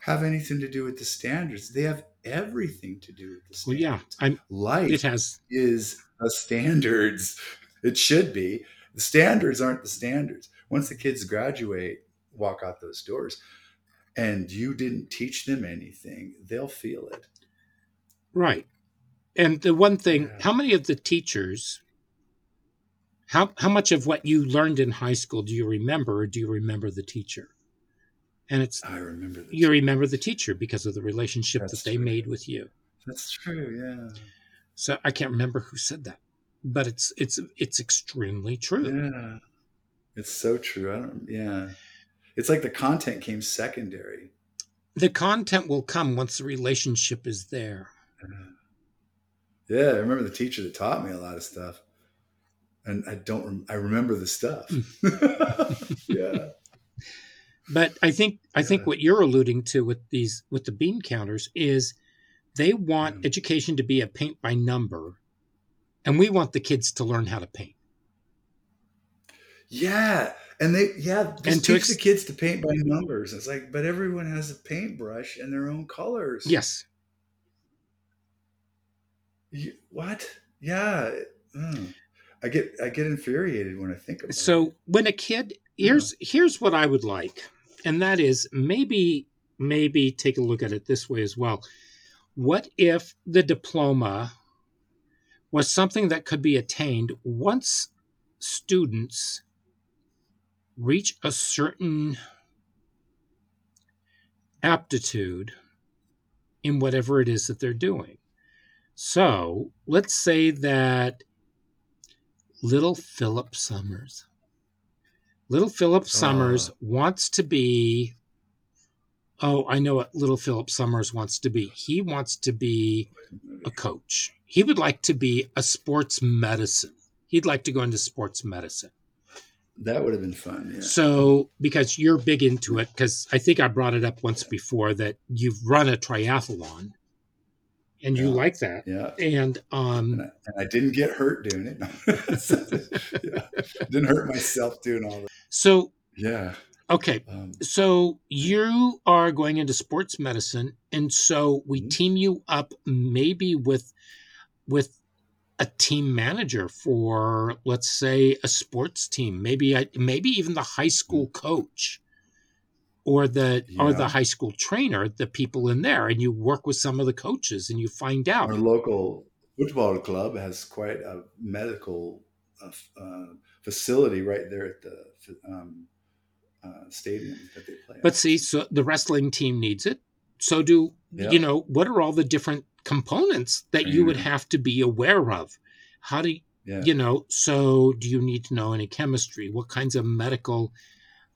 Speaker 2: have anything to do with the standards? They have everything to do with the standards.
Speaker 1: Well, yeah, I'm,
Speaker 2: life
Speaker 1: it has
Speaker 2: is the standards. It should be. The standards aren't the standards. Once the kids graduate, walk out those doors, and you didn't teach them anything, they'll feel it.
Speaker 1: Right. And the one thing, yeah. how many of the teachers how how much of what you learned in high school do you remember, or do you remember the teacher? And it's
Speaker 2: I remember
Speaker 1: you teacher. remember the teacher because of the relationship That's that they true. made with you.
Speaker 2: That's true, yeah.
Speaker 1: So I can't remember who said that, but it's it's it's extremely true.
Speaker 2: Yeah, it's so true. I don't. Yeah, it's like the content came secondary.
Speaker 1: The content will come once the relationship is there.
Speaker 2: Yeah, yeah I remember the teacher that taught me a lot of stuff and I don't. I remember the stuff. Hmm. yeah.
Speaker 1: But I think I think what you're alluding to with these with the bean counters is they want yeah. education to be a paint by number, and we want the kids to learn how to paint.
Speaker 2: Yeah, and they yeah and teach ex- the kids to paint by numbers. It's like, but everyone has a paintbrush and their own colors.
Speaker 1: Yes.
Speaker 2: You, what? Yeah. Mm. I get I get infuriated when I think about
Speaker 1: so it. So when a kid here's yeah. here's what I would like, and that is maybe maybe take a look at it this way as well. What if the diploma was something that could be attained once students reach a certain aptitude in whatever it is that they're doing. So let's say that Little Philip Summers. Little Philip ah. Summers oh. wants to be. Oh, I know what Little Philip Summers wants to be. He wants to be a coach. He would like to be a sports medicine. He'd like to go into sports medicine.
Speaker 2: That would have been fun. Yeah.
Speaker 1: So, because you're big into it, because I think I brought it up once before that you've run a triathlon and you like that.
Speaker 2: Yeah.
Speaker 1: And um
Speaker 2: and I, and I, didn't get hurt doing it. yeah. Didn't hurt myself doing all that.
Speaker 1: So
Speaker 2: yeah.
Speaker 1: Okay. Um, so you are going into sports medicine and so we mm-hmm. team you up maybe with with a team manager for let's say a sports team, maybe a, maybe even the high school mm-hmm. coach or the yeah. or the high school trainer, the people in there, and you work with some of the coaches and you find out.
Speaker 2: Our local football club has quite a medical uh, uh, facility right there at the um, uh, stadium that they play.
Speaker 1: But see, so the wrestling team needs it. So do you know what are all the different components that you would have to be aware of? How do you, yeah. you know? So do you need to know any chemistry? What kinds of medical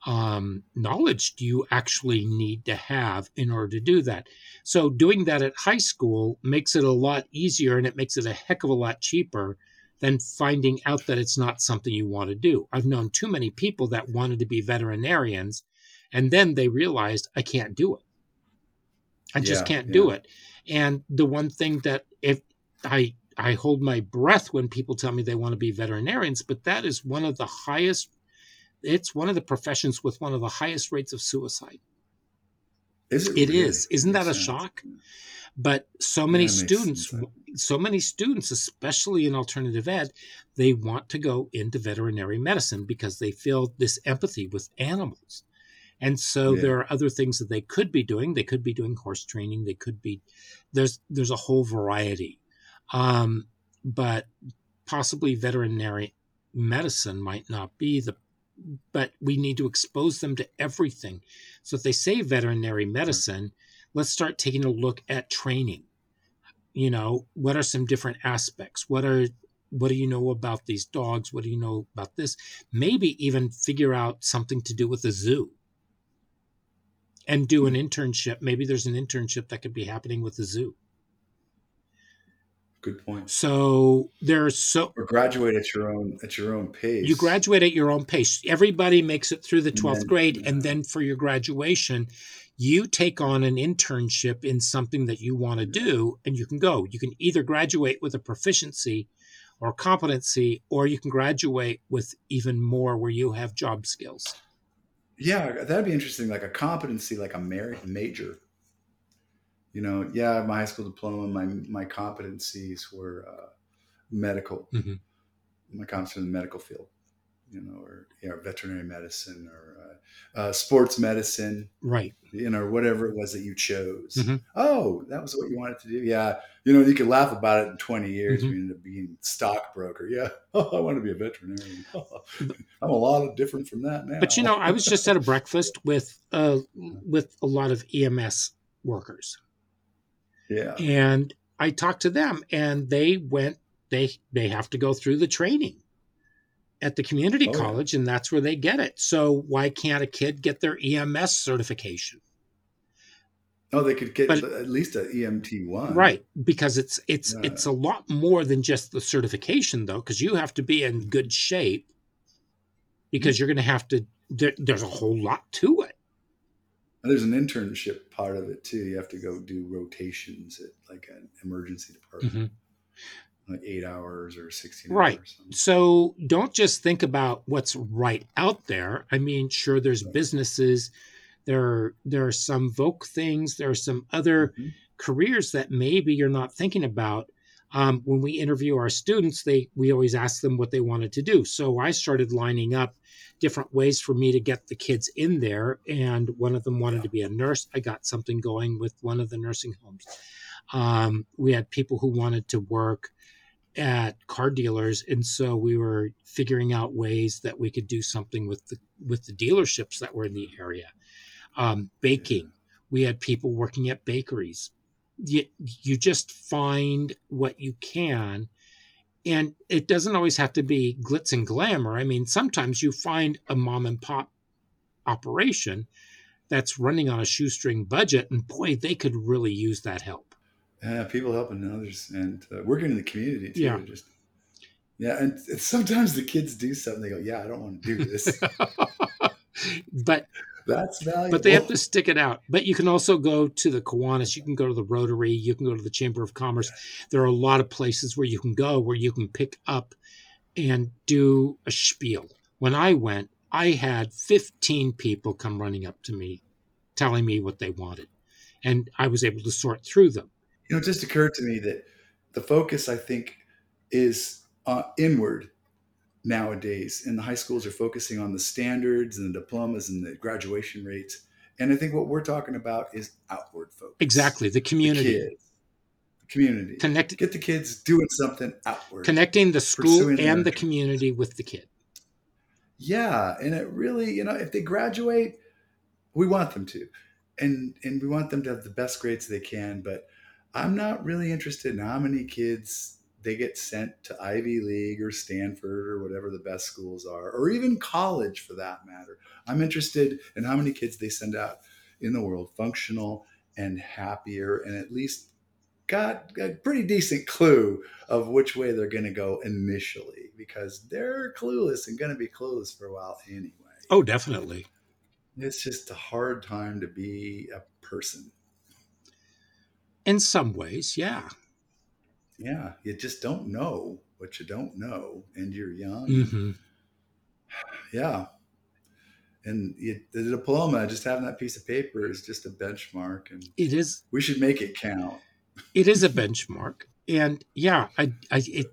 Speaker 1: um, knowledge do you actually need to have in order to do that? So, doing that at high school makes it a lot easier and it makes it a heck of a lot cheaper than finding out that it's not something you want to do. I've known too many people that wanted to be veterinarians and then they realized I can't do it. I just yeah, can't yeah. do it. And the one thing that if I I hold my breath when people tell me they want to be veterinarians, but that is one of the highest it's one of the professions with one of the highest rates of suicide.
Speaker 2: Is it?
Speaker 1: It really? is. Isn't that a shock? But so many students, so many students, especially in alternative ed, they want to go into veterinary medicine because they feel this empathy with animals. And so yeah. there are other things that they could be doing. They could be doing horse training. They could be there's there's a whole variety, um, but possibly veterinary medicine might not be the. But we need to expose them to everything. So if they say veterinary medicine, let's start taking a look at training. You know, what are some different aspects? What are what do you know about these dogs? What do you know about this? Maybe even figure out something to do with the zoo and do an hmm. internship. Maybe there's an internship that could be happening with the zoo.
Speaker 2: Good point.
Speaker 1: So there's so
Speaker 2: or graduate at your own at your own pace.
Speaker 1: You graduate at your own pace. Everybody makes it through the twelfth grade, yeah. and then for your graduation, you take on an internship in something that you want to do, and you can go. You can either graduate with a proficiency or competency, or you can graduate with even more where you have job skills.
Speaker 2: Yeah, that'd be interesting. Like a competency, like a major. You know, yeah, my high school diploma, my my competencies were uh, medical. Mm-hmm. My competency in the medical field, you know, or yeah, veterinary medicine or uh, uh, sports medicine,
Speaker 1: right?
Speaker 2: You know, whatever it was that you chose. Mm-hmm. Oh, that was what you wanted to do. Yeah, you know, you could laugh about it in twenty years. Mm-hmm. You end up being stockbroker. Yeah, oh, I want to be a veterinarian. I'm a lot of different from that now.
Speaker 1: But you know, I was just at a breakfast with uh, with a lot of EMS workers.
Speaker 2: Yeah,
Speaker 1: and I talked to them, and they went. They they have to go through the training at the community oh, college, yeah. and that's where they get it. So why can't a kid get their EMS certification?
Speaker 2: Oh, they could get but, at least an EMT one,
Speaker 1: right? Because it's it's yeah. it's a lot more than just the certification, though, because you have to be in good shape. Because mm-hmm. you're going to have to. There, there's a whole lot to it.
Speaker 2: And there's an internship part of it too. You have to go do rotations at like an emergency department. Mm-hmm like eight hours or 16
Speaker 1: right so don't just think about what's right out there i mean sure there's right. businesses there are there are some voc things there are some other mm-hmm. careers that maybe you're not thinking about um, when we interview our students they we always ask them what they wanted to do so i started lining up different ways for me to get the kids in there and one of them wanted yeah. to be a nurse. I got something going with one of the nursing homes. Um, we had people who wanted to work at car dealers and so we were figuring out ways that we could do something with the with the dealerships that were in the area. Um, baking. We had people working at bakeries. You, you just find what you can and it doesn't always have to be glitz and glamour i mean sometimes you find a mom and pop operation that's running on a shoestring budget and boy they could really use that help
Speaker 2: yeah, people helping others and uh, working in the community too. Yeah. Just yeah, and sometimes the kids do something. They go, "Yeah, I don't want to do this,"
Speaker 1: but
Speaker 2: that's valuable.
Speaker 1: But they have to stick it out. But you can also go to the Kiwanis. You can go to the Rotary. You can go to the Chamber of Commerce. There are a lot of places where you can go where you can pick up and do a spiel. When I went, I had 15 people come running up to me, telling me what they wanted, and I was able to sort through them
Speaker 2: you know, it just occurred to me that the focus, I think, is uh, inward nowadays, and the high schools are focusing on the standards and the diplomas and the graduation rates. And I think what we're talking about is outward focus.
Speaker 1: Exactly, the community. The kids,
Speaker 2: the community. Connect, Get the kids doing something outward.
Speaker 1: Connecting the school and the community with the kid.
Speaker 2: Yeah, and it really, you know, if they graduate, we want them to, and and we want them to have the best grades they can. But I'm not really interested in how many kids they get sent to Ivy League or Stanford or whatever the best schools are, or even college for that matter. I'm interested in how many kids they send out in the world functional and happier and at least got a pretty decent clue of which way they're going to go initially because they're clueless and going to be clueless for a while anyway.
Speaker 1: Oh, definitely.
Speaker 2: It's just a hard time to be a person
Speaker 1: In some ways, yeah.
Speaker 2: Yeah, you just don't know what you don't know, and you're young.
Speaker 1: Mm-hmm.
Speaker 2: Yeah, and the diploma, just having that piece of paper, is just a benchmark, and
Speaker 1: it is.
Speaker 2: We should make it count.
Speaker 1: It is a benchmark, and yeah, I, I, it,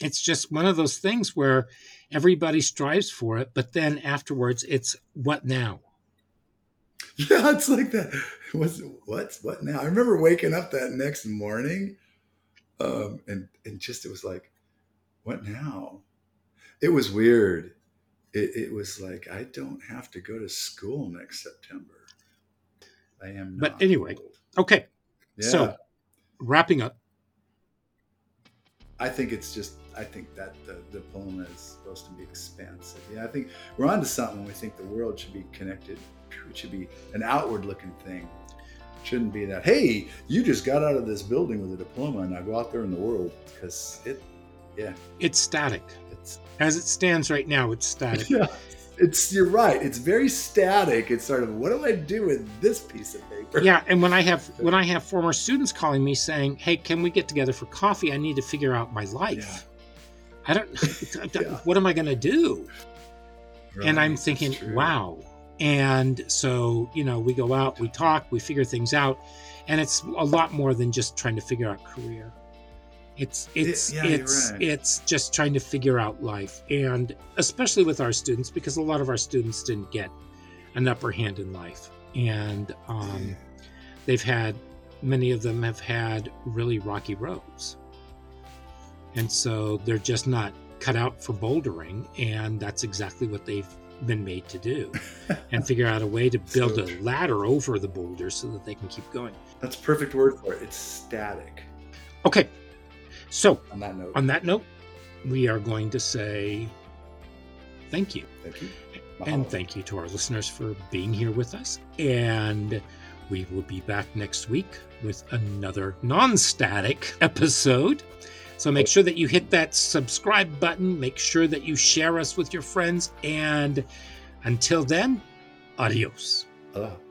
Speaker 1: it's just one of those things where everybody strives for it, but then afterwards, it's what now?
Speaker 2: Yeah, it's like that. What's what's what now? I remember waking up that next morning, um, and and just it was like, what now? It was weird. It, it was like I don't have to go to school next September. I am. Not.
Speaker 1: But anyway, old. okay. Yeah. So wrapping up.
Speaker 2: I think it's just I think that the the poem is supposed to be expansive. Yeah, I think we're onto something we think the world should be connected. It should be an outward looking thing. Shouldn't be that, hey, you just got out of this building with a diploma and now go out there in the world because it, yeah.
Speaker 1: It's static. It's as it stands right now, it's static.
Speaker 2: Yeah it's you're right. It's very static. It's sort of what do I do with this piece of paper?
Speaker 1: Yeah, and when I have when I have former students calling me saying, "Hey, can we get together for coffee? I need to figure out my life." Yeah. I don't. yeah. What am I going to do? Right, and I'm thinking, wow. And so you know, we go out, we talk, we figure things out, and it's a lot more than just trying to figure out career. It's it's it, yeah, it's right. it's just trying to figure out life, and especially with our students, because a lot of our students didn't get an upper hand in life, and um, they've had many of them have had really rocky roads, and so they're just not cut out for bouldering, and that's exactly what they've been made to do, and figure out a way to build so, a ladder over the boulders so that they can keep going.
Speaker 2: That's perfect word for it. It's static.
Speaker 1: Okay, so,
Speaker 2: on that note,
Speaker 1: on that note, we are going to say thank you.
Speaker 2: Thank you.
Speaker 1: And thank you to our listeners for being here with us. And we will be back next week with another non static episode. So make sure that you hit that subscribe button. Make sure that you share us with your friends. And until then, adios.
Speaker 2: Aloha.